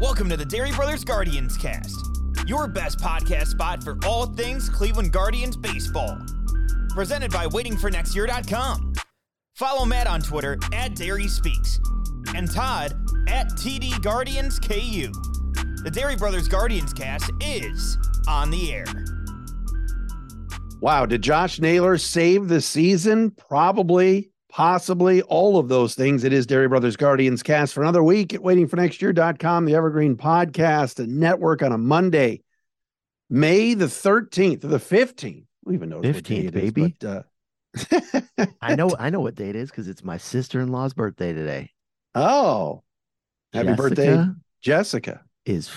Welcome to the Dery Brothers Guardians cast, your best podcast spot for all things Cleveland Guardians baseball. Presented by waitingfornextyear.com. Follow Matt on Twitter at Dery Speaks and Todd at TD Guardians KU. The Dery Brothers Guardians cast is on the air. Wow, did Josh Naylor save the season? Probably possibly all of those things. It is Dery Brothers Guardians cast for another week at waitingfornextyear.com, the Evergreen Podcast and Network on a Monday, May the 13th or the 15th. We even know 15th, baby. Is, but, uh... I know I know what date it is because it's my sister-in-law's birthday today. Oh. Happy Jessica birthday, Jessica. Is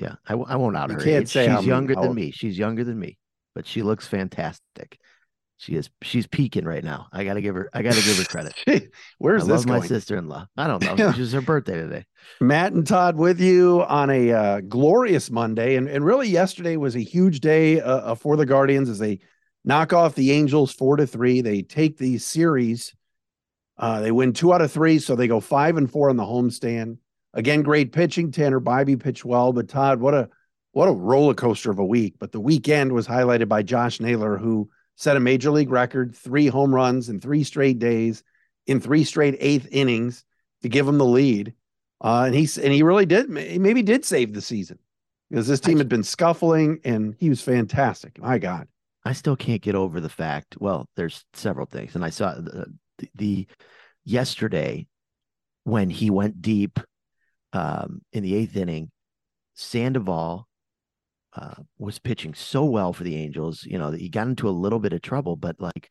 yeah, I, I won't out You her. can't age. say she's many- younger how than me. She's younger than me, but she looks fantastic. She is she's peaking right now. I gotta give her I gotta give her credit. Where's I this love my sister-in-law. I don't know. It was her birthday today. Matt and Todd with you on a uh, glorious Monday. And, and really, yesterday was a huge day uh, uh, for the Guardians as they knock off the Angels four to three. They take the series. Uh, they win two out of three, so they go five and four on the homestand. Again, great pitching. Tanner Bibee pitched well, but Todd, what a what a roller coaster of a week. But the weekend was highlighted by Josh Naylor, who set a major league record, three home runs in three straight days, in three straight eighth innings to give him the lead. Uh, and he's and he really did maybe did save the season because this team had been scuffling and he was fantastic. My God. I still can't get over the fact. Well, there's several things, and I saw the, the, the yesterday when he went deep um, in the eighth inning. Sandoval uh, was pitching so well for the Angels. You know, that he got into a little bit of trouble, but like,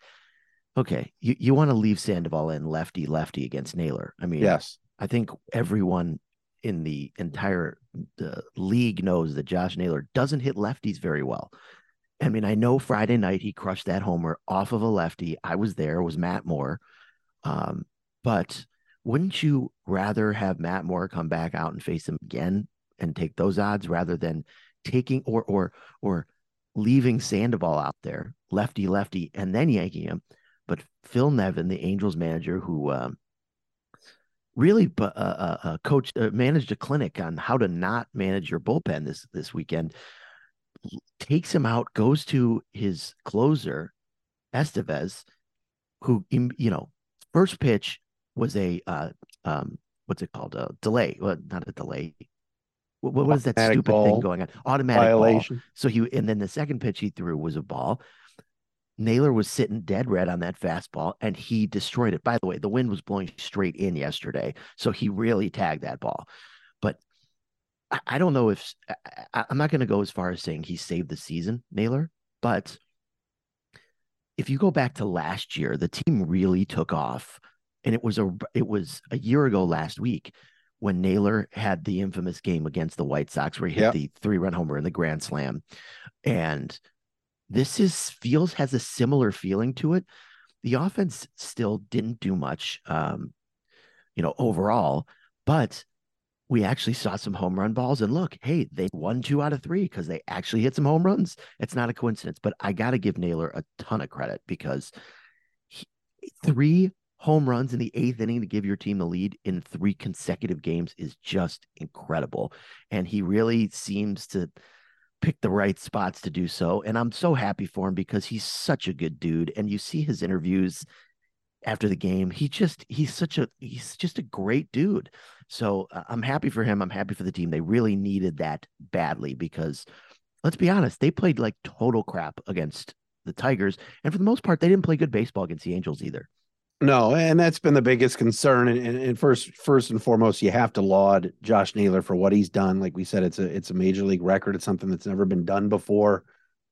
okay, you, you want to leave Sandoval in lefty lefty against Naylor. I mean, Yes. I think everyone in the entire the league knows that Josh Naylor doesn't hit lefties very well. I mean, I know Friday night he crushed that homer off of a lefty. I was there, it was Matt Moore. Um, but wouldn't you rather have Matt Moore come back out and face him again and take those odds rather than taking or or or leaving Sandoval out there, lefty lefty, and then yanking him? But Phil Nevin, the Angels manager, who um, really uh, uh, uh, coached uh, managed a clinic on how to not manage your bullpen this this weekend takes him out goes to his closer Estevez who you know first pitch was a uh um what's it called? A delay. Well not a delay what, what is that Automatic stupid ball. thing going on automatic ball. Violation. so he and then the second pitch he threw was a ball Naylor was sitting dead red on that fastball and he destroyed it. By the way, the wind was blowing straight in yesterday. So he really tagged that ball. But I, I don't know if I, I- I'm not going to go as far as saying he saved the season, Naylor, but if you go back to last year, the team really took off. And it was a it was a year ago last week when Naylor had the infamous game against the White Sox where he hit Yep. the three run homer in the grand slam. And this is feels has a similar feeling to it. The offense still didn't do much, um, you know, overall, but we actually saw some home run balls. And look, hey, they won two out of three because they actually hit some home runs. It's not a coincidence, but I got to give Naylor a ton of credit because he, three home runs in the eighth inning to give your team the lead in three consecutive games is just incredible. And he really seems to pick the right spots to do so. And I'm so happy for him because he's such a good dude. And you see his interviews after the game. He just he's such a he's just a great dude. So uh, I'm happy for him. I'm happy for the team. They really needed that badly because let's be honest, they played like total crap against the Tigers. And for the most part, they didn't play good baseball against the Angels either. No, and that's been the biggest concern. And, and, and first, first and foremost, you have to laud Josh Naylor for what he's done. Like we said, it's a it's a major league record. It's something that's never been done before,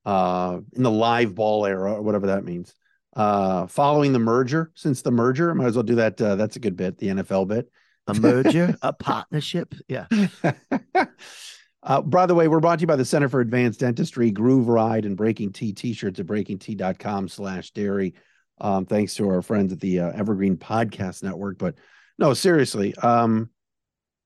uh, in the live ball era or whatever that means. uh, following the merger. Since the merger, might as well do that. Uh, that's a good bit, the NFL bit. A merger, a partnership. Yeah. uh, by the way, we're brought to you by the Center for Advanced Dentistry, Groove Ride, and Breaking T t-shirts at breakingt.com slash dery. Um, thanks to our friends at the uh, Evergreen Podcast Network. But no, seriously, um,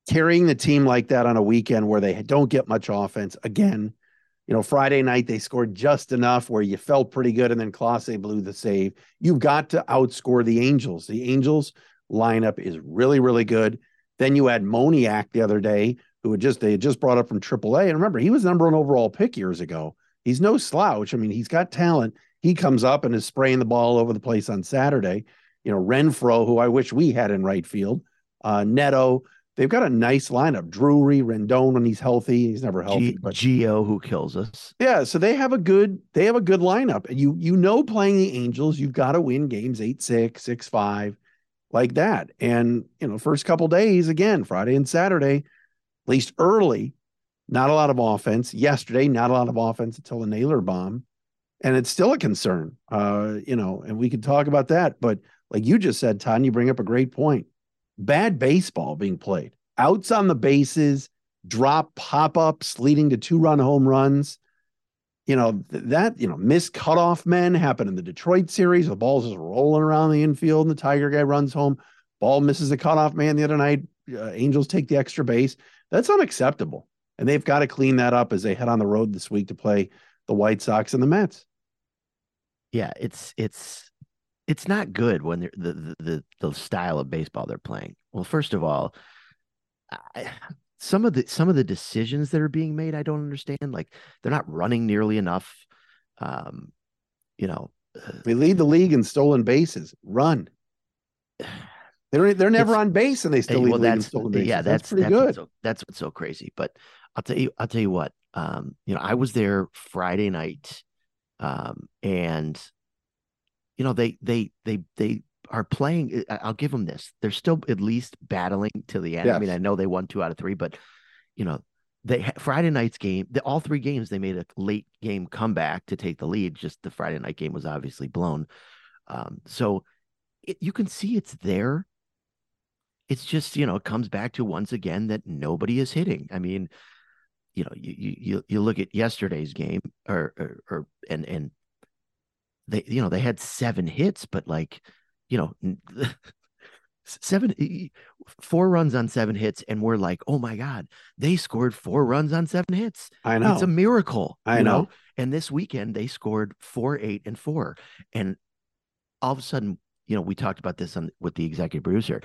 carrying the team like that on a weekend where they don't get much offense again – you know, Friday night they scored just enough where you felt pretty good, and then Clase blew the save. You've got to outscore the Angels. The Angels lineup is really, really good. Then you had Moniak the other day, who had just they had just brought up from AAA. And remember, he was number one overall pick years ago. He's no slouch. I mean, he's got talent. He comes up and is spraying the ball over the place on Saturday. You know, Renfroe, who I wish we had in right field, uh, Neto, they've got a nice lineup. Drury, Rendon when he's healthy. He's never healthy, G- but Gio who kills us. Yeah, so they have a good they have a good lineup. And you you know playing the Angels, you've got to win games 8-6, 6-5 like that. And you know, first couple days again, Friday and Saturday, at least early, not a lot of offense. Yesterday, not a lot of offense until the Naylor bomb. And it's still a concern. Uh, you know, and we could talk about that, but like you just said, Todd, you bring up a great point bad baseball being played. Outs on the bases, drop pop ups leading to two run home runs. You know, that, you know, missed cutoff men happened in the Detroit series. The ball's just rolling around the infield and the Tiger guy runs home. Ball misses a cutoff man the other night. Uh, Angels take the extra base. That's unacceptable. And they've got to clean that up as they head on the road this week to play the White Sox and the Mets. Yeah, it's it's it's not good when the, the the the style of baseball they're playing. Well, first of all, I, some of the some of the decisions that are being made, I don't understand. Like they're not running nearly enough. Um, you know, they lead the league in stolen bases. Run. They're they're never on base and they still lead well, the league in stolen bases. Yeah, that's, that's pretty that's good. What's so, that's what's so crazy. But I'll tell you, I'll tell you what. Um, you know, I was there Friday night, um, and you know they they they they are playing i'll give them this they're still at least battling to the end. Yes. i mean i know they won two out of three but you know they friday night's game the, all three games they made a late game comeback to take the lead just the friday night game was obviously blown. Um, so it, you can see it's there. It's just you know it comes back to once again that nobody is hitting. I mean you know you you you look at yesterday's game or or, or and and they you know they had seven hits but like you know seven four runs on seven hits and we're like oh my god they scored four runs on seven hits. I know it's a miracle i know? know. And this weekend they scored four eight and four. And all of a sudden you know we talked about this on with the executive producer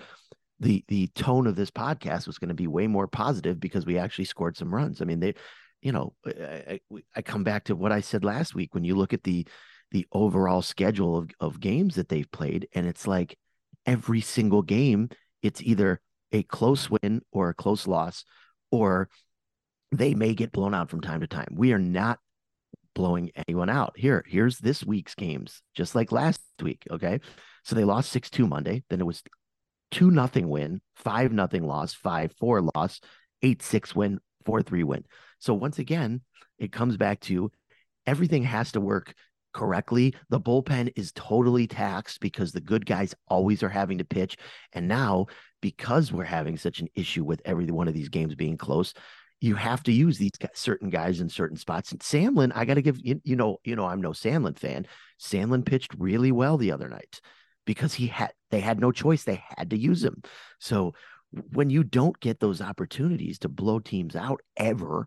the the tone of this podcast was going to be way more positive because we actually scored some runs i mean they you know I, I come back to what i said last week when you look at the the overall schedule of, of games that they've played. And it's like every single game, it's either a close win or a close loss, or they may get blown out from time to time. We are not blowing anyone out. Here, here's this week's games, just like last week. Okay. So they lost 6 2 Monday. Then it was 2 nothing win, 5 nothing loss, 5 4 loss, 8 6 win, 4 3 win. So once again, it comes back to everything has to work correctly. The bullpen is totally taxed because the good guys always are having to pitch. And now, because we're having such an issue with every one of these games being close, you have to use these guys, certain guys in certain spots. And Sandlin, I got to give you, you know, you know, I'm no Sandlin fan. Sandlin pitched really well the other night because he had they had no choice; they had to use him. So when you don't get those opportunities to blow teams out ever,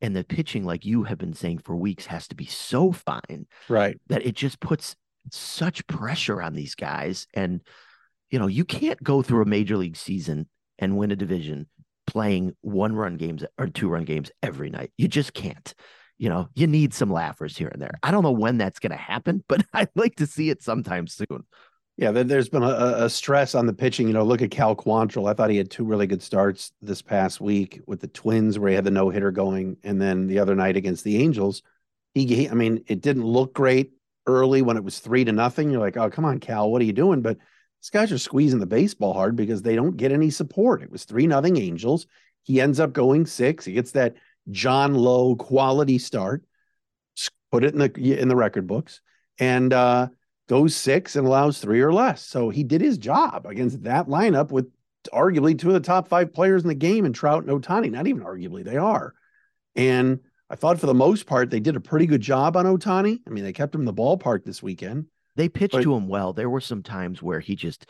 and the pitching like you have been saying for weeks has to be so fine right. that it just puts such pressure on these guys. And you know you can't go through a major league season and win a division playing one run games or two run games every night. You just can't. You know you need some laughers here and there. I don't know when that's going to happen but i'd like to see it sometime soon yeah, there's been a, a, stress on the pitching. You know, look at Cal Quantrill. I thought he had two really good starts this past week with the Twins, where he had the no hitter going, and then the other night against the Angels, he, I mean, it didn't look great early when it was three to nothing. You're like, oh, come on, Cal, what are you doing? But these guys are squeezing the baseball hard because they don't get any support. It was three nothing Angels. He ends up going six. He gets that John Lowe quality start. Put it in the in the record books, and uh, goes six and allows three or less. So he did his job against that lineup with arguably two of the top five players in the game and Trout and Ohtani. Not even arguably, they are. And I thought for the most part, they did a pretty good job on Ohtani. I mean, they kept him in the ballpark this weekend. They pitched But- to him well. There were some times where he just,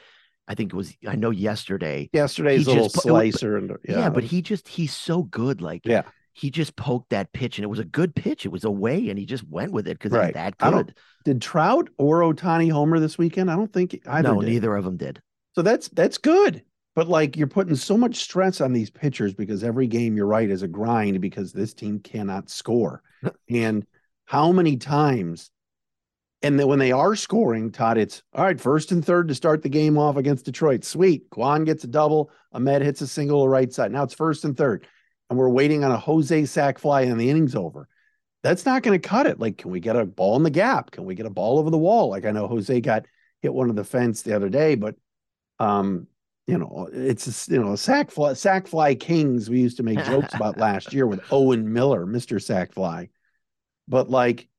I think it was, I know yesterday. Yesterday's little just- slicer and Yeah, but he just, he's so good. Like, Yeah. He just poked that pitch and it was a good pitch. It was away and he just went with it because Right. that good. did Trout or Ohtani homer this weekend? I don't think either. No, did. neither of them did. So that's that's good. But like you're putting so much stress on these pitchers because every game you're right is a grind because this team cannot score. and how many times and then when they are scoring, Todd, it's all right, first and third to start the game off against Detroit. Sweet. Kwan gets a double, Amed hits a single right side. Now it's first and third. And we're waiting on a Jose sack fly and the inning's over. That's not going to cut it. Like, can we get a ball in the gap? Can we get a ball over the wall? Like I know Jose got hit one of the fence the other day, but um, you know, it's you know, sack fly, sack fly kings. We used to make jokes about last year with Owen Miller, Mister Sack Fly. But like,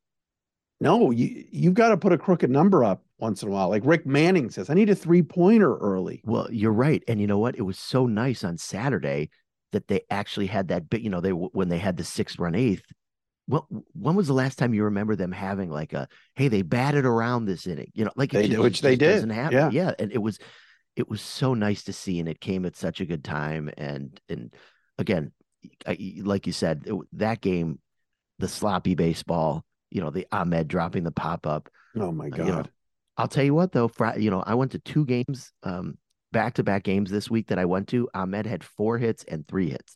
no, you you've got to put a crooked number up once in a while. Like Rick Manning says, I need a three pointer early. Well, you're right. And you know what? It was so nice on Saturday that they actually had that bit, you know, they, when they had the sixth run eighth. Well, when was the last time you remember them having like a, hey, they batted around this inning, you know, like it They did, just- which they did. Yeah. Yeah. And it was, it was so nice to see. And it came at such a good time. And, and again, I, like you said, it, that game, the sloppy baseball, you know, the Amed dropping the pop up. Oh my Uh, you know, god. I'll tell you what though, you know, I went to two games, um, back to back games this week that I went to. Amed had four hits and three hits.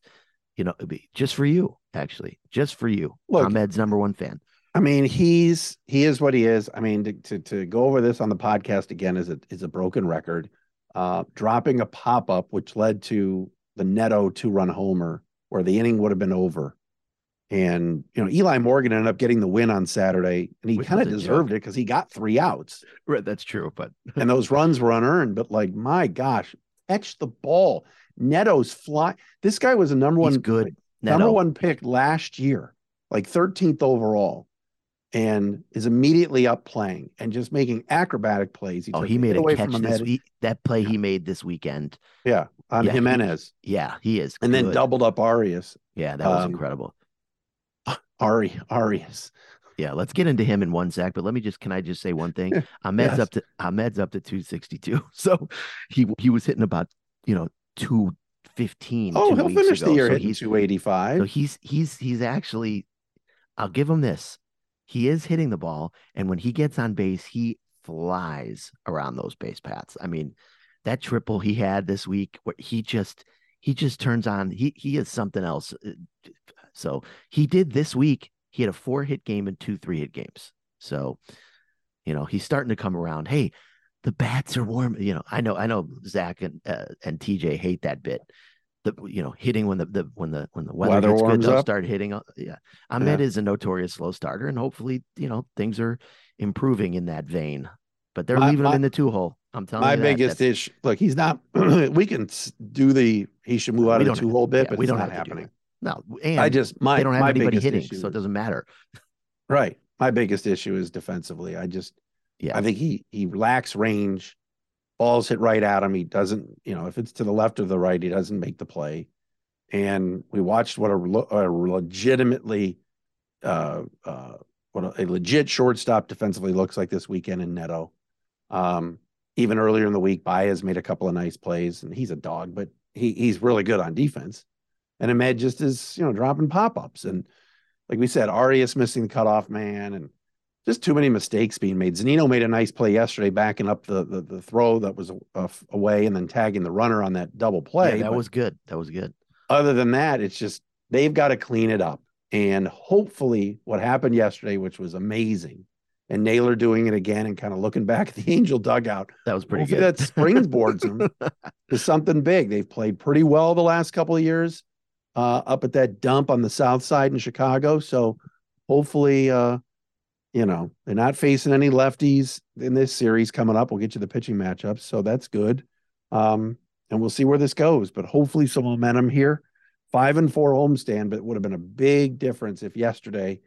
You know, it'd be just for you, actually, just for you. Look- Amed's number one fan. I mean, he's he is what he is. I mean, to, to to go over this on the podcast again is a is a broken record. Uh, dropping a pop up, which led to the Neto two run homer, where the inning would have been over. And you know, Eli Morgan ended up getting the win on Saturday, and he kind of deserved joke. it because he got three outs, Right, that's true, but and those runs were unearned. But like, my gosh, catch the ball. Neto's fly. This guy was a number he's one good. number one pick last year, like 13th overall, and is immediately up playing and just making acrobatic plays. Oh, he made a catch this week. That play he made this weekend. Yeah, on Yeah, he- Jimenez, Yeah, he is. and then doubled up Arias. Yeah, that was um, incredible. Ari Arias. Yeah, let's get into him in one sec. But let me just can I just say one thing? Amed's Yes. up to Amed's up to 262. So he he was hitting about, you know, 215. Oh, two he'll finish ago. the year So he's 285. so he's he's he's actually I'll give him this. He is hitting the ball, and when he gets on base, he flies around those base paths. I mean, that triple he had this week, where he just he just turns on. He he is something else. Uh, So he did this week. He had a four hit game and two three hit games. So, you know, he's starting to come around. Hey, the bats are warm. You know, I know, I know. Zach and uh, and TJ hate that bit. The you know hitting when the, the when the when the weather, Weather gets good, they'll up. start hitting. Yeah, Amed is a notorious slow starter, and hopefully, you know, things are improving in that vein. But they're My- leaving my- him in the two hole. I'm telling My you, my biggest issue. Look, he's not. we can do the. He should move out of the two have- hole bit, yeah, but we it's don't not have to do happening. No, and I just my they don't have anybody hitting, issue so it doesn't matter. Right. My biggest issue is defensively. I just Yeah. I think he he lacks range. Balls hit right at him. He doesn't, you know, if it's to the left or the right, he doesn't make the play. And we watched what a, a legitimately uh uh what a, a legit shortstop defensively looks like this weekend in Neto. Um even earlier in the week, Baez made a couple of nice plays, and he's a dog, but he he's really good on defense. And Amed just is, you know, dropping pop-ups. And like we said, Arias missing the cutoff man and just too many mistakes being made. Zunino made a nice play yesterday, backing up the the, the throw that was away and then tagging the runner on that double play. yeah, that But was good. That was good. other than that, it's just they've got to clean it up. And hopefully, what happened yesterday, which was amazing, and Naylor doing it again and kind of looking back at the Angel dugout, That was pretty hopefully good. that springboards them to something big. They've played pretty well the last couple of years uh, up at that dump on the south side in Chicago. So hopefully, uh, you know, they're not facing any lefties in this series coming up. We'll get you the pitching matchups. So that's good. Um, and we'll see where this goes, but hopefully some momentum here. Five and four homestand, but it would have been a big difference if yesterday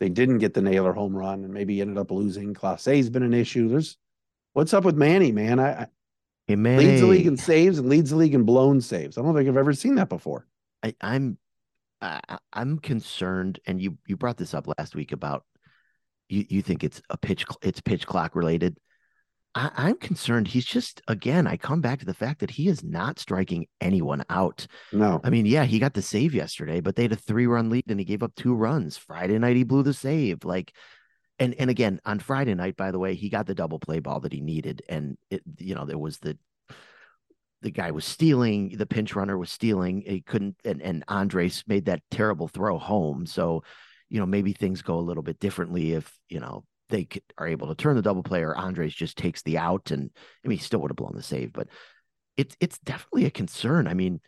they didn't get the Naylor home run and maybe ended up losing. Clase's been an issue. There's what's up with Manny, man? I, I Hey, Manny, leads the league in saves and leads the league in blown saves. I don't think I've ever seen that before. I, I'm I, I- I'm concerned, and you you brought this up last week about you you think it's a pitch it's pitch clock related. I, I'm concerned. He's just again. I come back to the fact that he is not striking anyone out. No, I mean, yeah, he got the save yesterday, but they had a three run lead and he gave up two runs. Friday night he blew the save. Like, and and again on Friday night, by the way, he got the double play ball that he needed, and it you know there was the the guy was stealing, the pinch runner was stealing. He couldn't, and and Andres made that terrible throw home. So, you know, maybe things go a little bit differently if you know they are able to turn the double play, or Andres just takes the out, and I mean, he still would have blown the save, but it's it's definitely a concern. I mean,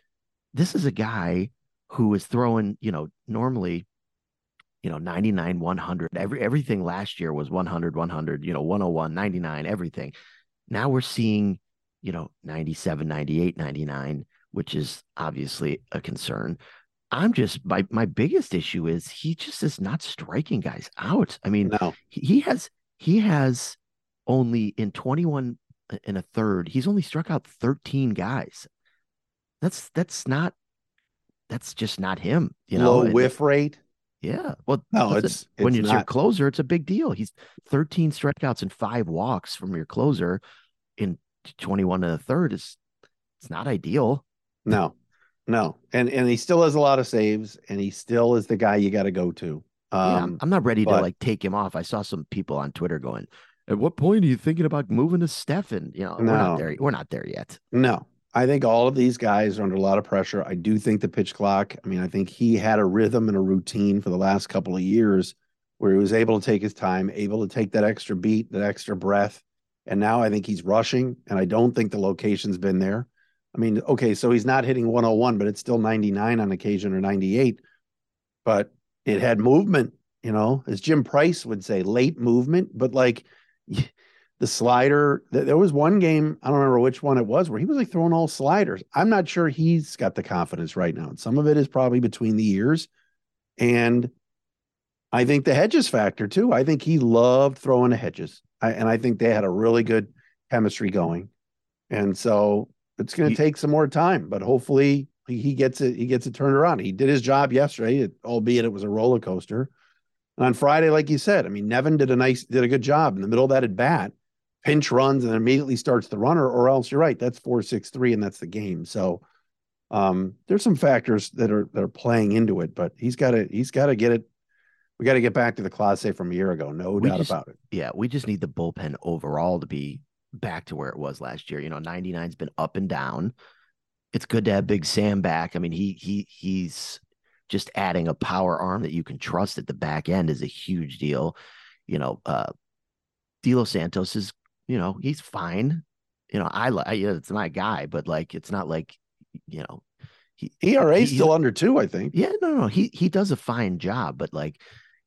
this is a guy who is throwing, you know, normally, you know, 99, 100. Every everything last year was 100, 100, you know, 101, 99, everything. Now we're seeing, you know, 97, 98, 99, which is obviously a concern. I'm just my my biggest issue is he just is not striking guys out. I mean, no, he has he has only in 21 uh, and a third, he's only struck out 13 guys. That's that's not that's just not him, you know. low whiff rate. Yeah. Well, No, listen, it's when it's it's your closer, it's a big deal. He's 13 strikeouts and five walks from your closer in 21 and a third. Is it's not ideal. No, no, and and he still has a lot of saves, and he still is the guy you got to go to. yeah, I'm, Um, I'm not ready but- to like take him off. I saw some people on Twitter going, "At what point are you thinking about moving to Stephan?" You know, we're not there. We're not there yet. No, I think all of these guys are under a lot of pressure. I do think the pitch clock, I mean, I think he had a rhythm and a routine for the last couple of years where he was able to take his time, able to take that extra beat, that extra breath. And now I think he's rushing, and I don't think the location's been there. I mean, okay, so he's not hitting 101, but it's still 99 on occasion or 98. But it had movement, you know, as Jim Price would say, late movement, but like the slider. th- There was one game, I don't remember which one it was, where he was like throwing all sliders. I'm not sure he's got the confidence right now. And some of it is probably between the years. And I think the hedges factor too. I think he loved throwing the hedges. I, and I think they had a really good chemistry going. And so it's going to take some more time, but hopefully he, gets it. He gets it turned around. He did his job yesterday, it- albeit it was a roller coaster. And on Friday, like you said, I mean, Nevin did a nice, did a good job in the middle of that at bat, pinch runs and immediately starts the runner, or else you're right. That's four, six, three, and that's the game. So um, there's some factors that are that are playing into it, but he's got to he's got to get it. We got to get back to the Clase from a year ago, no We doubt just- about it. Yeah, we just need the bullpen overall to be back to where it was last year. You know, 99's been up and down. It's good to have Big Sam back. I mean, he he he's just adding a power arm that you can trust at the back end is a huge deal. You know, uh De Los Santos is, you know, he's fine. You know, I like yeah, it's my guy, but like it's not like, you know, he ERA He- still under two, I think. yeah, no, no, he he does a fine job, but like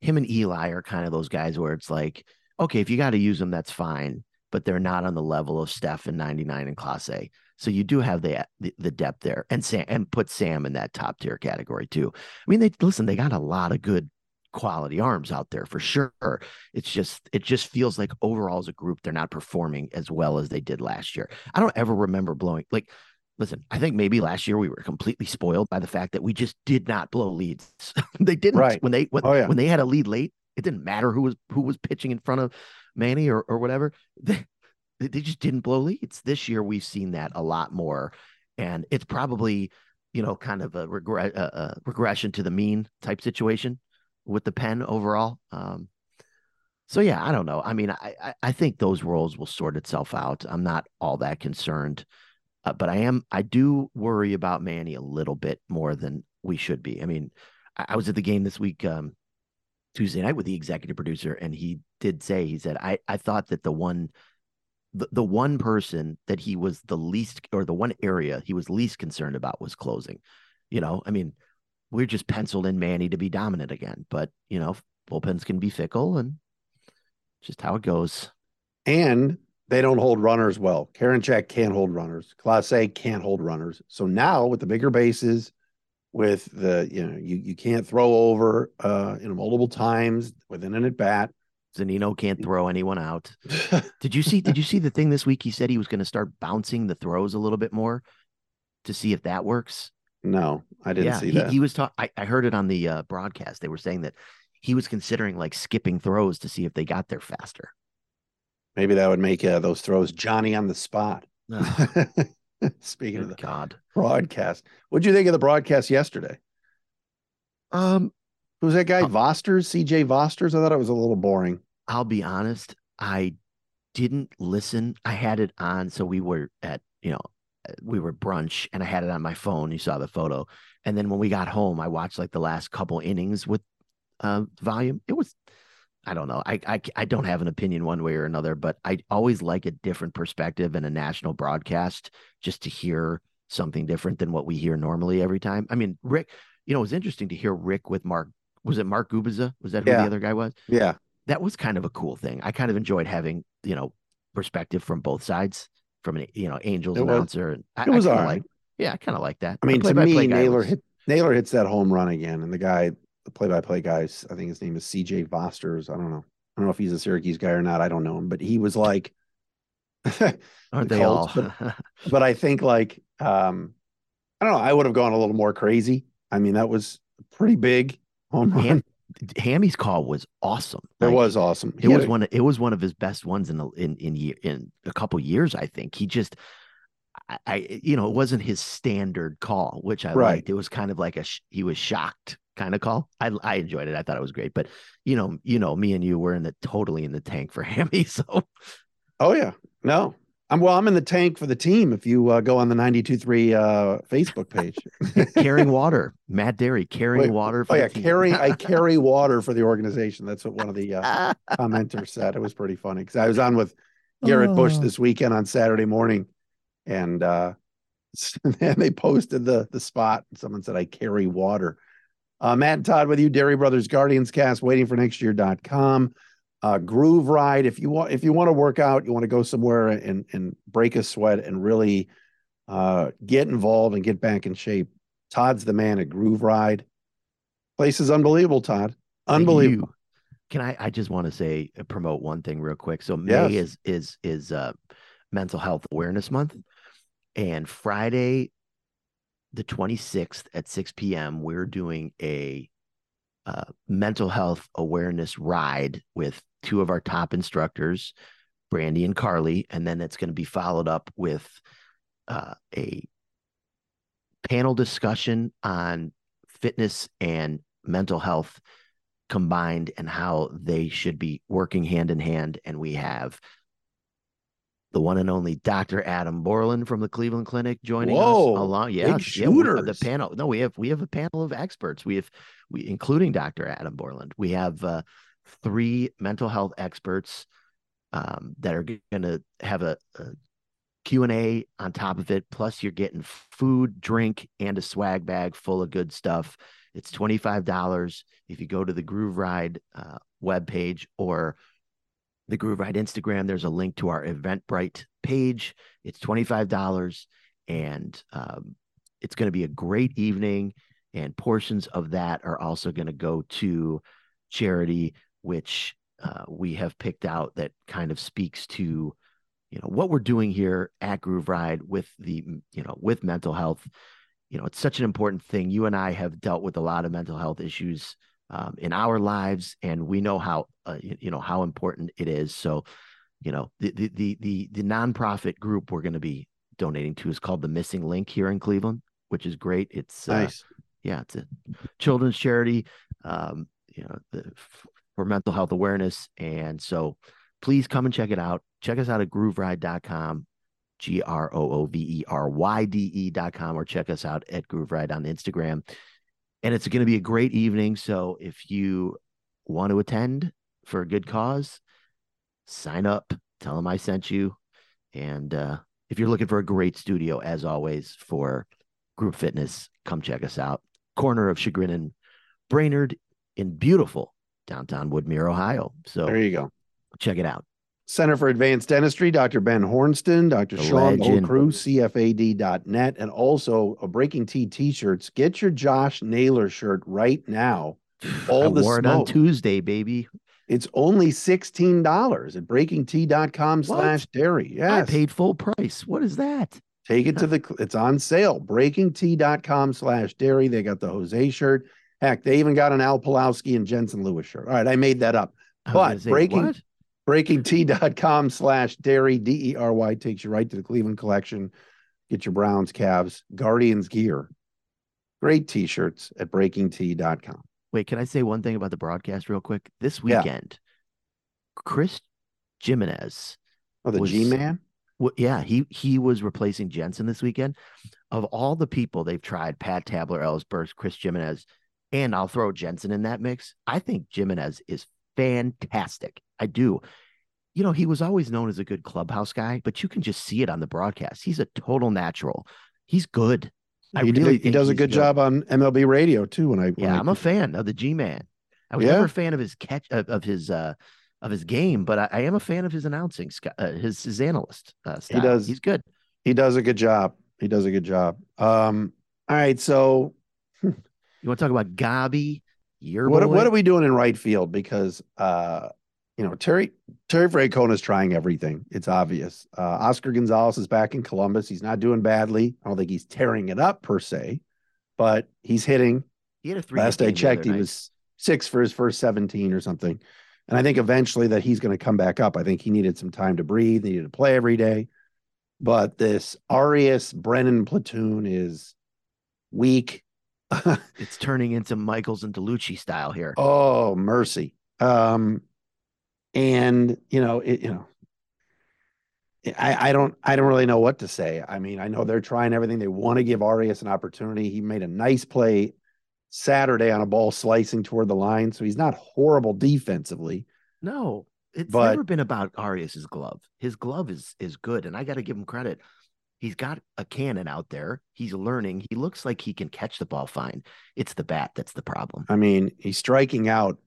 him and Eli are kind of those guys where it's like, okay, if you got to use them, that's fine, but they're not on the level of Stephan 99 in Clase. So you do have the the, the depth there, and Sam and put Sam in that top tier category too. I mean, they listen, they got a lot of good quality arms out there for sure. It's just it just feels like overall as a group, they're not performing as well as they did last year. I don't ever remember blowing like listen, I think maybe last year we were completely spoiled by the fact that we just did not blow leads. they didn't Right. when they when, Oh, yeah. when they had a lead late, it didn't matter who was who was pitching in front of Manny or or whatever. They, they just didn't blow leads. This year we've seen that a lot more, and it's probably you know kind of a, regre- a, a regression to the mean type situation with the pen overall. Um, so yeah, I don't know. I mean, I, I I think those roles will sort itself out. I'm not all that concerned, uh, but I am. I do worry about Manny a little bit more than we should be. I mean, I, I was at the game this week, um, Tuesday night with the executive producer, and he did say he said I I thought that the one. The, the one person that he was the least or the one area he was least concerned about was closing you know i mean we're just penciled in manny to be dominant again but you know bullpens can be fickle and just how it goes And they don't hold runners well. Karinchak can't hold runners. Clase can't hold runners. So now with the bigger bases, with the you know you you can't throw over uh you know multiple times within an at bat. Zunino can't throw anyone out. did you see? Did you see the thing this week? He said he was going to start bouncing the throws a little bit more to see if that works. No, I didn't yeah, see he, that. he was talking. I, I heard it on the uh, broadcast. They were saying that he was considering like skipping throws to see if they got there faster. Maybe that would make uh, those throws Johnny on the spot. Oh, Speaking of the God. broadcast, what'd you think of the broadcast yesterday? Um, Who's that guy? Uh, Vosters, CJ Vosters. I thought it was a little boring. I'll be honest. I didn't listen. I had it on, so we were at you know we were brunch, and I had it on my phone. You saw the photo, and then when we got home, I watched like the last couple innings with uh, volume. It was, I don't know. I, I I don't have an opinion one way or another, but I always like a different perspective in a national broadcast just to hear something different than what we hear normally every time. I mean, Rick, you know, it was interesting to hear Rick with Mark. Was it Mark Gubicza? Was that who Yeah. the other guy was? Yeah, that was kind of a cool thing. I kind of enjoyed having, you know, perspective from both sides, from an you know Angels It was- announcer. And I, it was I all like, yeah, I kind of like that. I mean, to me, Naylor was- hit Naylor hits that home run again, and the guy, the play-by-play guys, I think his name is CJ Vosters. I don't know. I don't know if he's a Syracuse guy or not. I don't know him, but he was like, aren't the they all? Colts, but I think like, um, I don't know. I would have gone a little more crazy. I mean, that was pretty big home run. Ham- Hammy's call was awesome. It Like, was awesome. It He had was a- one. Of, it was one of his best ones in the in in year in a couple years. I think he just, I, I you know, it wasn't his standard call, which I Right. liked. It was kind of like a he was shocked kind of call. I I enjoyed it. I thought it was great. But you know, you know, me and you were in the totally in the tank for Hammy. So Oh yeah, no. I'm well. I'm in the tank for the team. If you uh, go on the 92.3 uh, Facebook page. carrying water, Matt Dery carrying Wait, water. For Oh yeah, carry. I carry water for the organization. That's what one of the uh, Ah, commenter said. It was pretty funny because I was on with Garrett Bush Oh. this weekend on Saturday morning, and uh, and they posted the the spot. Someone said I carry water. Uh, Matt and Todd with you, Dery Brothers Guardians Cast, waiting for next year.com. Uh, groove ride. If you want, if you want to work out, you want to go somewhere and and break a sweat and really uh, get involved and get back in shape. Todd's the man at Groove Ride. Place is unbelievable, Todd. Unbelievable. You- Can I? I just want to say uh, promote one thing real quick. So Yes. May is is is uh, Mental Health Awareness Month, and Friday, the twenty sixth at six p.m. We're doing a uh, mental health awareness ride with two of our top instructors, Brandy and Carly, and then it's going to be followed up with uh, a panel discussion on fitness and mental health combined and how they should be working hand in hand. And we have the one and only Dr. Adam Borland from the Cleveland Clinic joining Whoa, us along. big Yeah, yeah, the panel. No, we have we have a panel of experts. We have we including Dr. Adam Borland. We have uh, three mental health experts um, that are going to have a, a Q&A on top of it. Plus you're getting food, drink, and a swag bag full of good stuff. It's $25 if you go to the Groove Ride uh, webpage or the Groove Ride Instagram. There's a link to our Eventbrite page. It's $25 and um, it's going to be a great evening. And portions of that are also going to go to charity, which uh, we have picked out that kind of speaks to you know what we're doing here at Groove Ride with the you know with mental health. You know, it's such an important thing. You and I have dealt with a lot of mental health issues um, in our lives, and we know how uh, you, know how important it is. So, you know, the the the the, the nonprofit group we're going to be donating to is called the Missing Link here in Cleveland, which is great. It's uh, Nice. yeah, it's a children's charity, um, you know, the, for mental health awareness. And so please come and check it out. Check us out at grooveride.com, G R O O V E R Y D E.com, or check us out at Groove Ride on Instagram. And it's going to be a great evening. So if you want to attend for a good cause, sign up, tell them I sent you. And uh, if you're looking for a great studio, as always, for group fitness, come check us out. Corner of Chagrin and Brainard in beautiful downtown Woodmere, Ohio. So There you go. check it out. Center for Advanced Dentistry, Dr. Ben Hornston, Dr. The Sean legend. Crew, CFAD.net, and also a Breaking T t-shirts. Get your Josh Naylor shirt right now. All I the wore it on. Tuesday, baby. It's only $16 at breakingt.com slash dery. I paid full price. What is that? Take it to the, it's on sale. Breakingt.com slash dery. They got the Jose shirt. Heck, they even got an Al Pawlowski and Jensen Lewis shirt. All right, I made that up. But say, breaking- what? breakingt.com slash dery d-e-r-y takes you right to the cleveland collection get your browns calves guardians gear great t-shirts at breakingt.com Wait, can I say one thing about the broadcast real quick? This Yeah. weekend, Chris Gimenez oh the Was- g-man Well, yeah, he he was replacing Jensen this weekend. Of all the people they've tried, Pat Tabler, Ellis Burks, Chris Gimenez, and I'll throw Jensen in that mix. I think Gimenez is fantastic. I do. You know, he was always known as a good clubhouse guy, but you can just see it on the broadcast. He's a total natural. He's good. I he, did- really he does a he's good, job on mlb radio too when i when Yeah, I- I'm a fan of the G Man. I was Yeah? never a fan of his catch of, of his uh of his game, but I, I am a fan of his announcing, uh, his his analyst uh, style. does- He's good. he does a good job he does a good job um all right so You want to talk about Gabi? What, what are we doing in right field? Because uh you know terry terry Francona is trying everything. It's obvious. Uh oscar gonzalez is back in columbus. He's not doing badly. I don't think he's tearing it up per se but he's hitting. He had a three. last i checked he was six for his first 17 or something. And i think eventually that he's going to come back up. I think he needed some time to breathe he needed to play every day. But this arias brennan platoon is weak It's turning into Michaels and Dellucci style here. Oh, mercy. Um, and you know, it, you know, I, I don't, I don't really know what to say. I mean, I know they're trying everything. They want to give Arias an opportunity. He made a nice play Saturday on a ball slicing toward the line, so he's not horrible defensively. No, it's But- never been about Arias's glove. His glove is is good, and I got to give him credit. He's got a cannon out there. He's learning. He looks like he can catch the ball fine. It's the bat that's the problem. I mean, he's striking out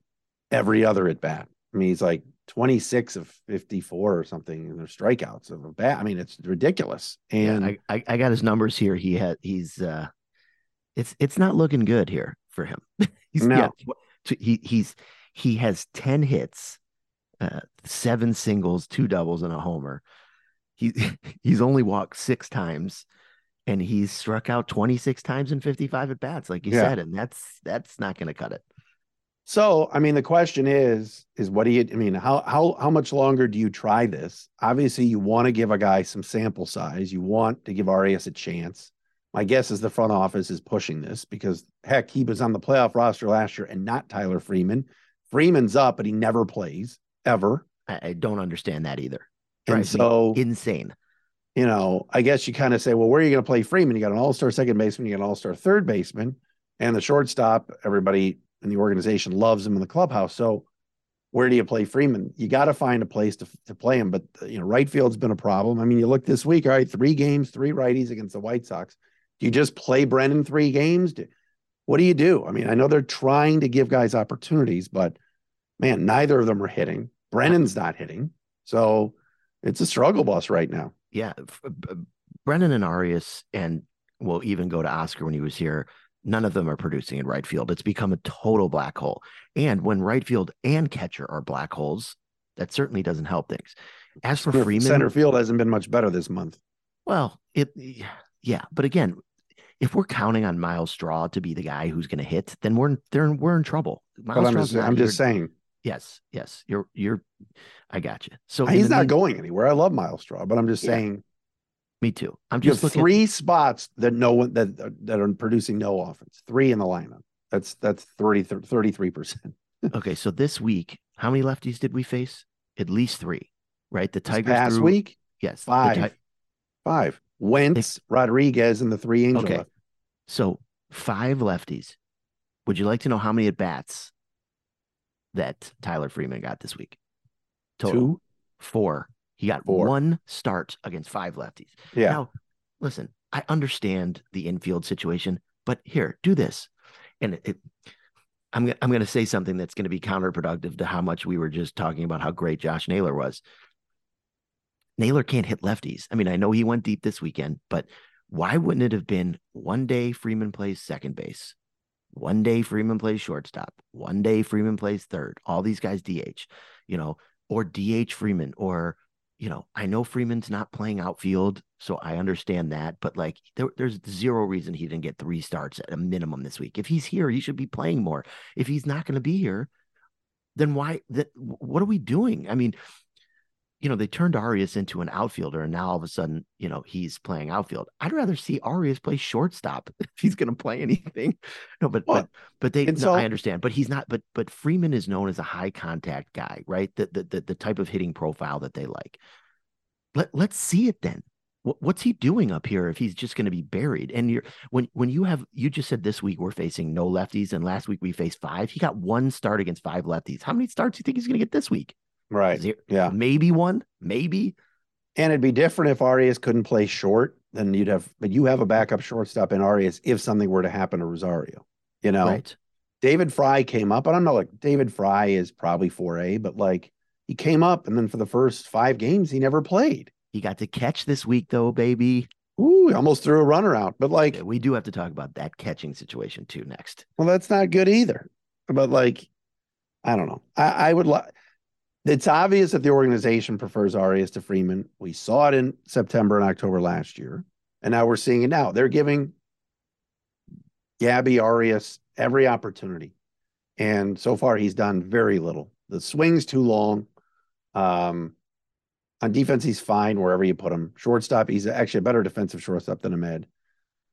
every other at bat. I mean, he's like 26 of 54 or something in their strikeouts of a bat. I mean, it's ridiculous. And yeah, I, I I got his numbers here. He had he's uh, it's it's not looking good here for him. he's No. yeah, he he's he has ten hits, uh, seven singles, two doubles, and a homer. He he's only walked six times, and he's struck out twenty six times in fifty five at bats, like you Yeah. said, and that's that's not going to cut it. So, I mean, the question is, is what do you, I mean, how, how, how much longer do you try this? Obviously, you want to give a guy some sample size. You want to give Arias a chance. My guess is the front office is pushing this because heck, he was on the playoff roster last year and not Tyler Freeman. Freeman's up, but he never plays ever. I, I don't understand that either. And so, insane. you know, I guess you kind of say, well, where are you going to play Freeman? You got an all star second baseman, you got an all star third baseman, and the shortstop. Everybody in the organization loves him in the clubhouse. So, where do you play Freeman? You got to find a place to, to play him. But, uh, you know, right field's been a problem. I mean, you look this week, all right, three games, three righties against the White Sox. Do you just play Brennan three games? Do, what do you do? I mean, I know they're trying to give guys opportunities, but man, neither of them are hitting. Brennan's not hitting. So, it's a struggle bus right now. yeah, uh, Brennan and Arias, and we'll even go to Oscar when he was here. None of them are producing in right field. It's become a total black hole. And when right field and catcher are black holes, that certainly doesn't help things. As for Freeman, center field hasn't been much better this month. well, it, yeah, but again, if we're counting on Myles Straw to be the guy who's going to hit, then we're in, they're we're in trouble. But I'm just, I'm just saying yes, yes, you're you're, I got you. So he's not going anywhere. I love Myles Straw, but I'm just Yeah. saying Me too. I'm just looking. three spots that no one that that are producing no offense. Three in the lineup. That's that's 30 33 percent. Okay, so this week, how many lefties did we face? At least three, right? The Tigers Past threw- week, yes, five, Ti- five. Wentz, Rodriguez, and the three Angel. Okay. so five lefties. Would you like to know how many at bats that Tyler Freeman got this week? Total Two. four. He got Four. one start against five lefties. Yeah. Now, listen, I understand the infield situation, but here, do this, and it. it I'm I'm gonna say something that's going to be counterproductive to how much we were just talking about how great Josh Naylor was. Naylor can't hit lefties. I mean, I know he went deep this weekend, but why wouldn't it have been one day Freeman plays second base, one day Freeman plays shortstop, one day Freeman plays third, all these guys DH, you know, or DH Freeman, or, you know, I know Freeman's not playing outfield, so I understand that, but like there, there's zero reason he didn't get three starts at a minimum this week. If he's here, he should be playing more. If he's not going to be here, then why that what are we doing? I mean, you know, they turned Arias into an outfielder and now all of a sudden, you know, he's playing outfield. I'd rather see Arias play shortstop if he's going to play anything. No, but but but they no, I understand, but he's not but but Freeman is known as a high contact guy, right? The the the, the type of hitting profile that they like. Let let's see it then. What, what's he doing up here if he's just going to be buried? And you're when when you have you just said this week we're facing no lefties and last week we faced five. He got one start against five lefties. How many starts do you think he's going to get this week? Right. Zero, yeah. Maybe one, maybe. And it'd be different if Arias couldn't play short, then you'd have, but you have a backup shortstop in Arias if something were to happen to Rosario. You know, right. David Fry came up, and I'm not like David Fry is probably 4A, but like he came up, and then for the first five games, he never played. He got to catch this week, though, baby. Ooh, almost threw a runner out. But like, yeah, we do have to talk about that catching situation too next. Well, that's not good either. But like, I don't know. I, I would like it's obvious that the organization prefers Arias to Freeman. We saw it in September and October last year, and now we're seeing it now. They're giving Gabby Arias every opportunity, and so far he's done very little. The swing's too long. Um, on defense, he's fine wherever you put him. Shortstop, he's actually a better defensive shortstop than Amed,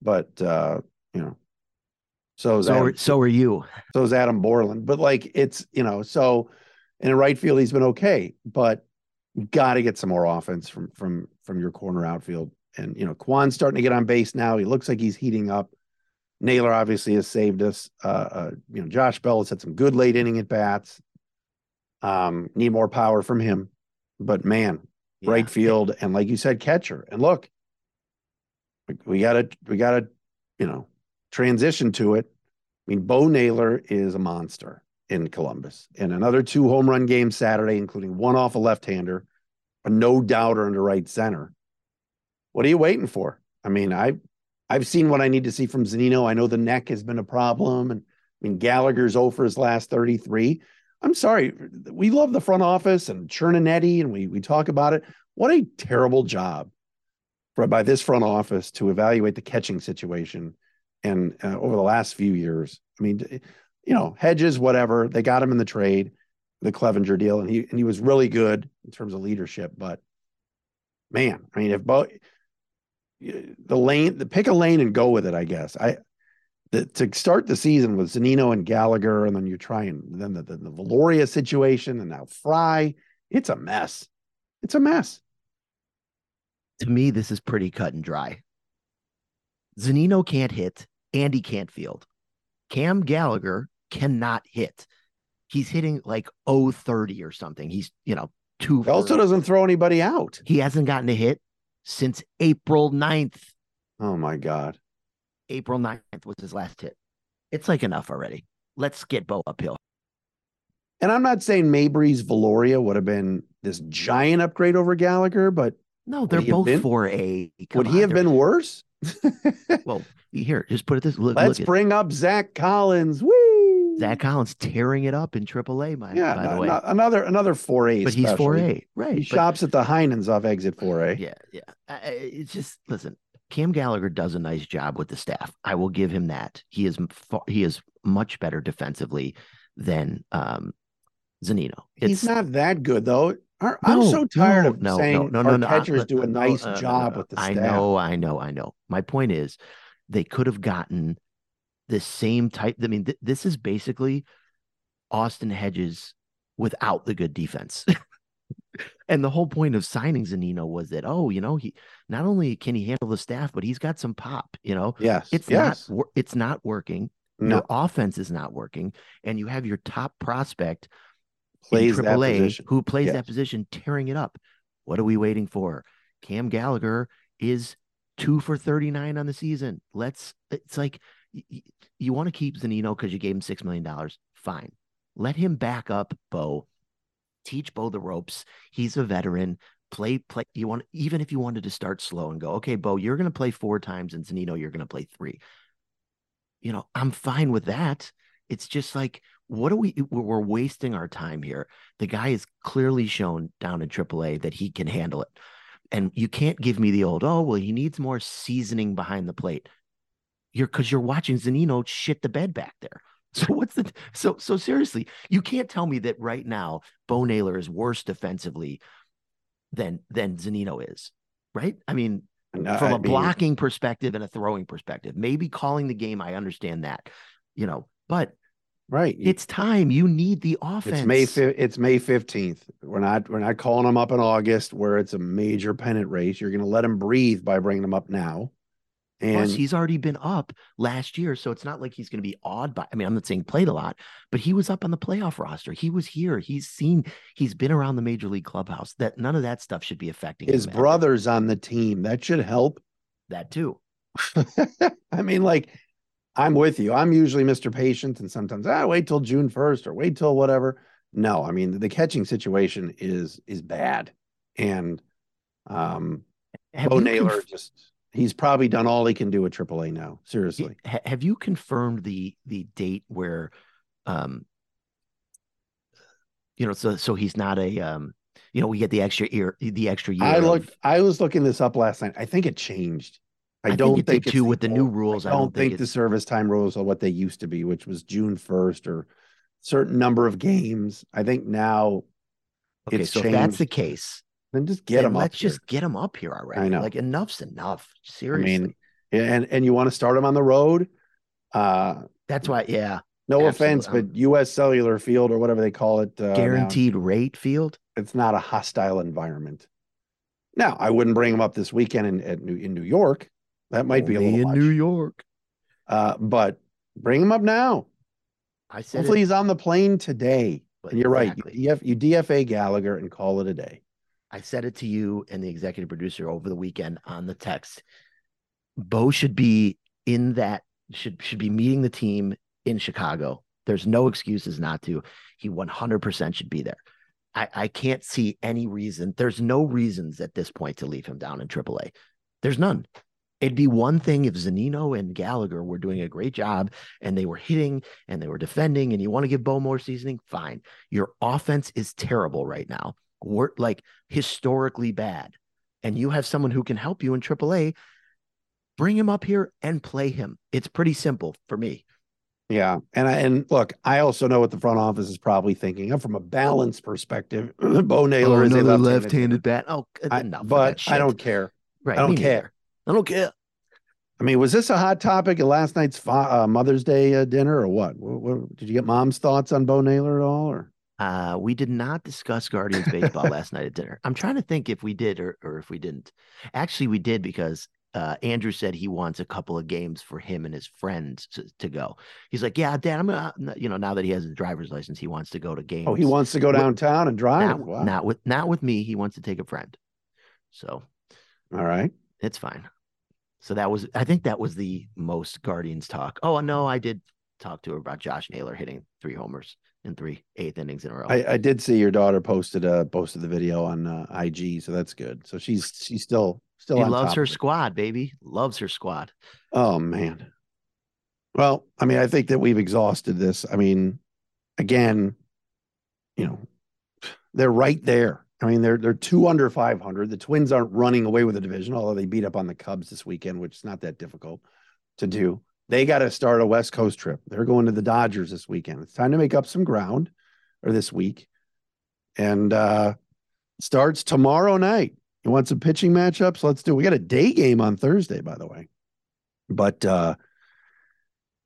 but uh, you know, so so Adam, so are you. So is Adam Borland, but like it's you know so and in right field, he's been okay, but you got to get some more offense from from from your corner outfield. And you know, Kwan's starting to get on base now. He looks like he's heating up. Naylor obviously has saved us. Uh, uh, you know, Josh Bell has had some good late inning at bats. Um, need more power from him, but man, yeah. right field and like you said, catcher. And look, we gotta we gotta you know transition to it. I mean, Bo Naylor is a monster in Columbus. And another two home run games Saturday, including one off a left hander, a no doubter into right center. What are you waiting for? I mean, I I've seen what I need to see from Zunino. I know the neck has been a problem. And I mean, Gallagher's over his last 33. I'm sorry. We love the front office and Cherninetti, and we we talk about it. What a terrible job for, by this front office to evaluate the catching situation. And uh, over the last few years, I mean, you know, Hedges, whatever. They got him in the trade, the Clevinger deal, and he and he was really good in terms of leadership. But man, I mean, if both the lane, the pick a lane and go with it, I guess. I the, to start the season with Zunino and Gallagher, and then you're trying then the, the, the Viloria situation, and now Fry. It's a mess. It's a mess. To me, this is pretty cut and dry. Zunino can't hit, and he can't field. Cam Gallagher cannot hit. He's hitting like 030 or something. He's, you know, two. He also doesn't throw anybody out. He hasn't gotten a hit since April 9th. Oh my God. April 9th was his last hit. It's like enough already. Let's get Bo uphill. And I'm not saying Meibrys Viloria would have been this giant upgrade over Gallagher, but no, they're both for a. Would on, he have been worse? well, here, just put it this. Look, Let's look bring up Zach Collins. Woo! Zach Collins tearing it up in AAA. My, yeah, by no, the way, another another four A. But he's four A, right? He but, shops at the Heinens off exit four A. Yeah, yeah. Uh, it's just listen. Cam Gallagher does a nice job with the staff. I will give him that. He is he is much better defensively than um Zunino. It's, He's not that good though. I'm no, so tired no, of no, saying no, no, our no, catchers no, do a nice uh, job with the staff. I know, I know, I know. My point is, they could have gotten the same type. I mean, th- this is basically Austin Hedges without the good defense. and the whole point of signing Zunino was that, oh, you know, he not only can he handle the staff, but he's got some pop. You know, yes, it's yes. not it's not working. No. Your offense is not working, and you have your top prospect plays AAA who plays yes. that position, tearing it up. What are we waiting for? Cam Gallagher is two for 39 on the season. Let's, it's like you, you want to keep Zunino because you gave him $6 million. Fine. Let him back up Bo. Teach Bo the ropes. He's a veteran. play play you want even if you wanted to start slow and go okay bo you're going to play four times and Zunino you're going to play three you know i'm fine with that it's just like what are we we're wasting our time here the guy has clearly shown down in aaa that he can handle it and you can't give me the old oh well he needs more seasoning behind the plate you're because you're watching Zunino shit the bed back there so what's the so so seriously you can't tell me that right now bo naylor is worse defensively than than Zunino is, right? I mean, no, from I a mean, blocking perspective and a throwing perspective, maybe calling the game, I understand that, you know, but right, it's time. You need the offense. It's May. It's May fifteenth. We're not. We're not calling them up in August, where it's a major pennant race. You're going to let them breathe by bringing them up now. And Plus, he's already been up last year, so it's not like he's going to be awed by. I mean, I'm not saying played a lot, but he was up on the playoff roster. He was here. He's seen. He's been around the major league clubhouse. That none of that stuff should be affecting his brothers on the team. That should help. That too. I mean, like, I'm with you. I'm usually Mr. Patient, and sometimes I ah, wait till June 1st or wait till whatever. No, I mean the catching situation is is bad, and um, Have Bo Naylor conf- just he's probably done all he can do at AAA now. Seriously. Have you confirmed the the date where, um, you know, so so he's not a um, you know, we get the extra year, the extra year. I looked. Of, I was looking this up last night. I think it changed. I, I don't think, think too with the new rules. I don't, I don't think, think the service time rules are what they used to be, which was June first or certain number of games. I think now. Okay, so changed. if that's the case, then just get them. Let's just get them up here already. I know. Like enough's enough. Seriously. I mean, and and you want to start them on the road. Uh, That's why. Yeah. No offense, but U.S. Cellular Field or whatever they call it, uh, guaranteed now, rate field. It's not a hostile environment. Now, I wouldn't bring them up this weekend in at New, in New York. That might Only be a little in much. New York. Uh, but bring him up now. I said hopefully it. he's on the plane today. and you're exactly. right. You, DF, you DFA Gallagher and call it a day. I said it to you and the executive producer over the weekend on the text. Bo should be in that should should be meeting the team in Chicago. There's no excuses not to. He 100% should be there. I, I can't see any reason. There's no reasons at this point to leave him down in AAA. There's none. It'd be one thing if Zunino and Gallagher were doing a great job and they were hitting and they were defending, and you want to give Bo more seasoning, fine. Your offense is terrible right now were like historically bad, and you have someone who can help you in AAA, bring him up here and play him. It's pretty simple for me. Yeah, and I, and look, I also know what the front office is probably thinking. I'm from a balance perspective. Bo Naylor oh, is a left-handed, left-handed bat. Oh, I, but I don't care. Right, I don't care. Neither. I don't care. I mean, was this a hot topic at last night's uh, Mother's Day uh, dinner, or what? What, what? Did you get mom's thoughts on Bo Naylor at all, or? Uh, we did not discuss Guardians baseball last night at dinner. I'm trying to think if we did or, or if we didn't. Actually, we did because uh, Andrew said he wants a couple of games for him and his friends to, to, go. He's like, "Yeah, Dad, I'm gonna." You know, now that he has his driver's license, he wants to go to games. Oh, he wants to go downtown and drive. Not, wow. not with not with me. He wants to take a friend. So, all right, it's fine. So that was, I think that was the most Guardians talk. Oh no, I did talk to her about Josh Naylor hitting three homers in three eighth innings in a row. I, I did see your daughter posted a posted the video on uh, IG, so that's good. So she's she's still still. She loves her squad, baby. Loves her squad. Oh man. Well, I mean, I think that we've exhausted this. I mean, again, you know, they're right there. I mean, they're they're two under five hundred. The Twins aren't running away with the division, although they beat up on the Cubs this weekend, which is not that difficult to do. They got to start a West Coast trip. They're going to the Dodgers this weekend. It's time to make up some ground or this week. And uh starts tomorrow night. You want some pitching matchups? Let's do. It. We got a day game on Thursday, by the way. But uh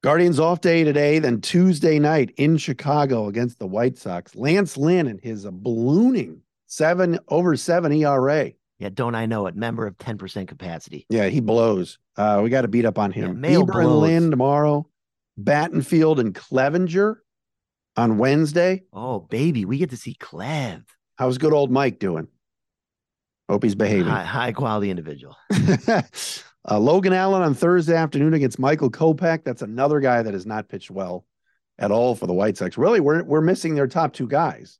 Guardians off day today, then Tuesday night in Chicago against the White Sox. Lance Lynn and his ballooning seven over seven ERA. Yeah, don't I know it? Member of 10% capacity. Yeah, he blows. Uh, we got to beat up on him. Yeah, Bieber and Lynn tomorrow. Battenfield and Clevinger on Wednesday. Oh, baby, we get to see Clev. How's good old Mike doing? Hope he's behaving. High, high quality individual. uh, Logan Allen on Thursday afternoon against Michael Kopech. That's another guy that has not pitched well at all for the White Sox. Really, we're we're missing their top two guys,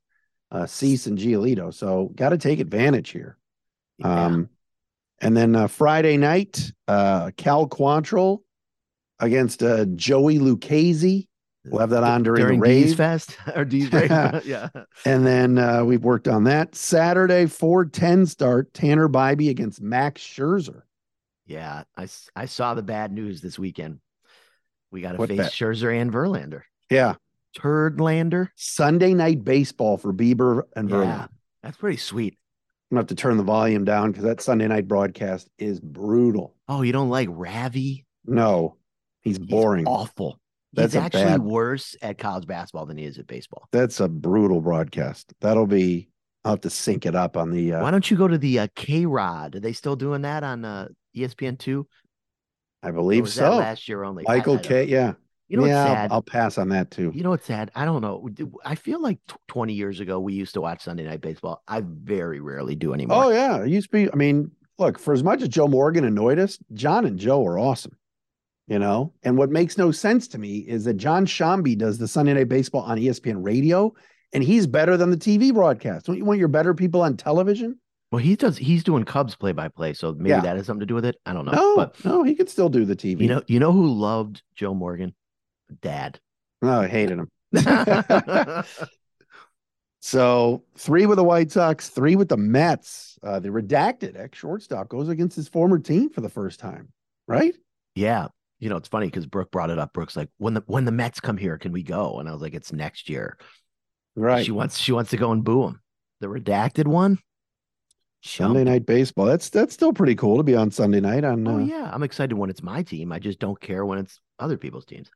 uh, Cease and Giolito. So got to take advantage here. Yeah. Um, and then uh, Friday night, uh, Cal Quantrill against uh, Joey Lucchesi. We'll have that on during, during the rave. D's Fest or D's Rave. yeah. And then uh, we've worked on that. Saturday, 410 start, Tanner Bibee against Max Scherzer. Yeah. I, I saw the bad news this weekend. We got to face Scherzer and Verlander. Yeah. Turdlander. Sunday night baseball for Bieber and Verlander. Yeah. That's pretty sweet. I'm gonna have to turn the volume down because that Sunday night broadcast is brutal. Oh, you don't like Ravi? No, he's He's boring. awful. That's He's actually bad- worse at college basketball than he is at baseball. That's a brutal broadcast. That'll be. I'll have to sync it up on the. Uh, Why don't you go to the uh, K Rod? Are they still doing that on uh, ESPN two? I believe so. last year only. I- I Michael don't K. know. Yeah. You know yeah, what's I'll- sad? I'll, pass on that too. You know what's sad? I don't know. I feel like tw- 20 years ago we used to watch Sunday Night Baseball. I very rarely do anymore. Oh yeah, it used to be. I mean, look, for as much as Joe Morgan annoyed us, John and Joe are awesome. You know, and what makes no sense to me is that Jon Sciambi does the Sunday Night Baseball on ESPN Radio, and he's better than the TV broadcast. Don't you want your better people on television? Well, he does. He's doing Cubs play by play, so maybe Yeah. that has something to do with it. I don't know. No, but no, he could still do the TV. you know, you know who loved Joe Morgan? Dad. Oh, I hated him. So three with the White Sox, three with the Mets. Uh, the redacted ex shortstop goes against his former team for the first time, right? yeah. You know, it's funny because Brooke brought it up. Brooke's like, when the when the Mets come here, can we go? And I was like, it's next year. Right. She wants she wants to go and boo him. The redacted one. Sunday night baseball. That's that's still pretty cool to be on Sunday night. On Oh uh, yeah, I'm excited when it's my team. I just don't care when it's other people's teams.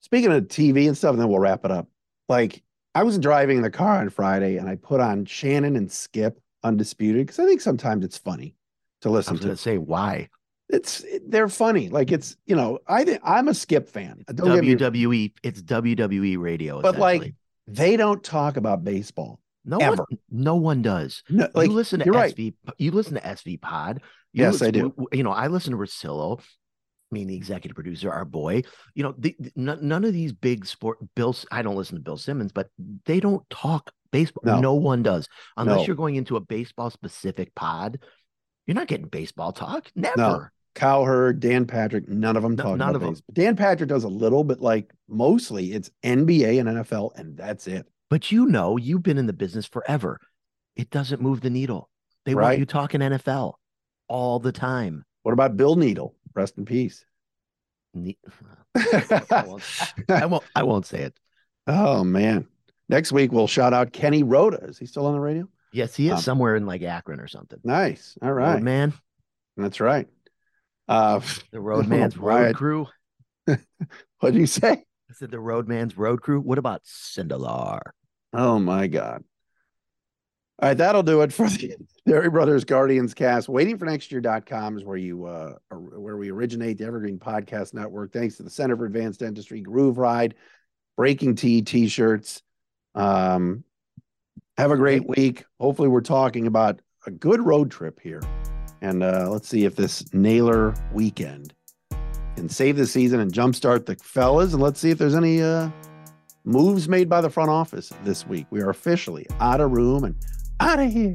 Speaking of TV and stuff, and then we'll wrap it up. Like I was driving in the car on Friday, and I put on Shannon and Skip Undisputed because I think sometimes it's funny to listen to. say why It's they're funny. Like it's you know I think I'm a Skip fan. Don't get me- WWE. It's WWE radio. but like they don't talk about baseball. no ever. one, no one does. No, like you listen to you're right. SV. You listen to SV Pod. You Yes, I do. You know, I listen to Rosillo. Mean, the executive producer, our boy. You know, the, the- none, of these big sport. Bill. I don't listen to Bill Simmons, but they don't talk baseball. No. No, one does, unless No. you're going into a baseball specific pod. You're not getting baseball talk. Never. Cowherd, Dan Patrick, none of them No- talk none about of 'em. baseball. Dan Patrick does a little, but like mostly it's NBA and NFL, and that's it. But you know, you've been in the business forever. It doesn't move the needle. They Right. want you talking NFL all the time. What about Bill Needle? Rest in peace. Ne- I won't, I won't. I won't say it. oh man. Next week we'll shout out Kenny Roda. Is he still on the radio? Yes, he is Um, somewhere in like Akron or something. Nice. All right. Road man, That's right. Uh the roadman's road Right. crew. what'd you say? I said the roadman's road crew. What about Cindelar? Oh my God. All right, that'll do it for the Dery Brothers Guardians cast. Waiting for next year.com is where you uh are- where we originate the Evergreen Podcast Network. Thanks to the Center for Advanced Dentistry, Groove Ride, Breaking T t-shirts. Um have a great week. Hopefully we're talking about a good road trip here. And uh let's see if this Naylor weekend can save the season and jumpstart the fellas. And let's see if there's any uh moves made by the front office this week. We are officially out of room and out of here.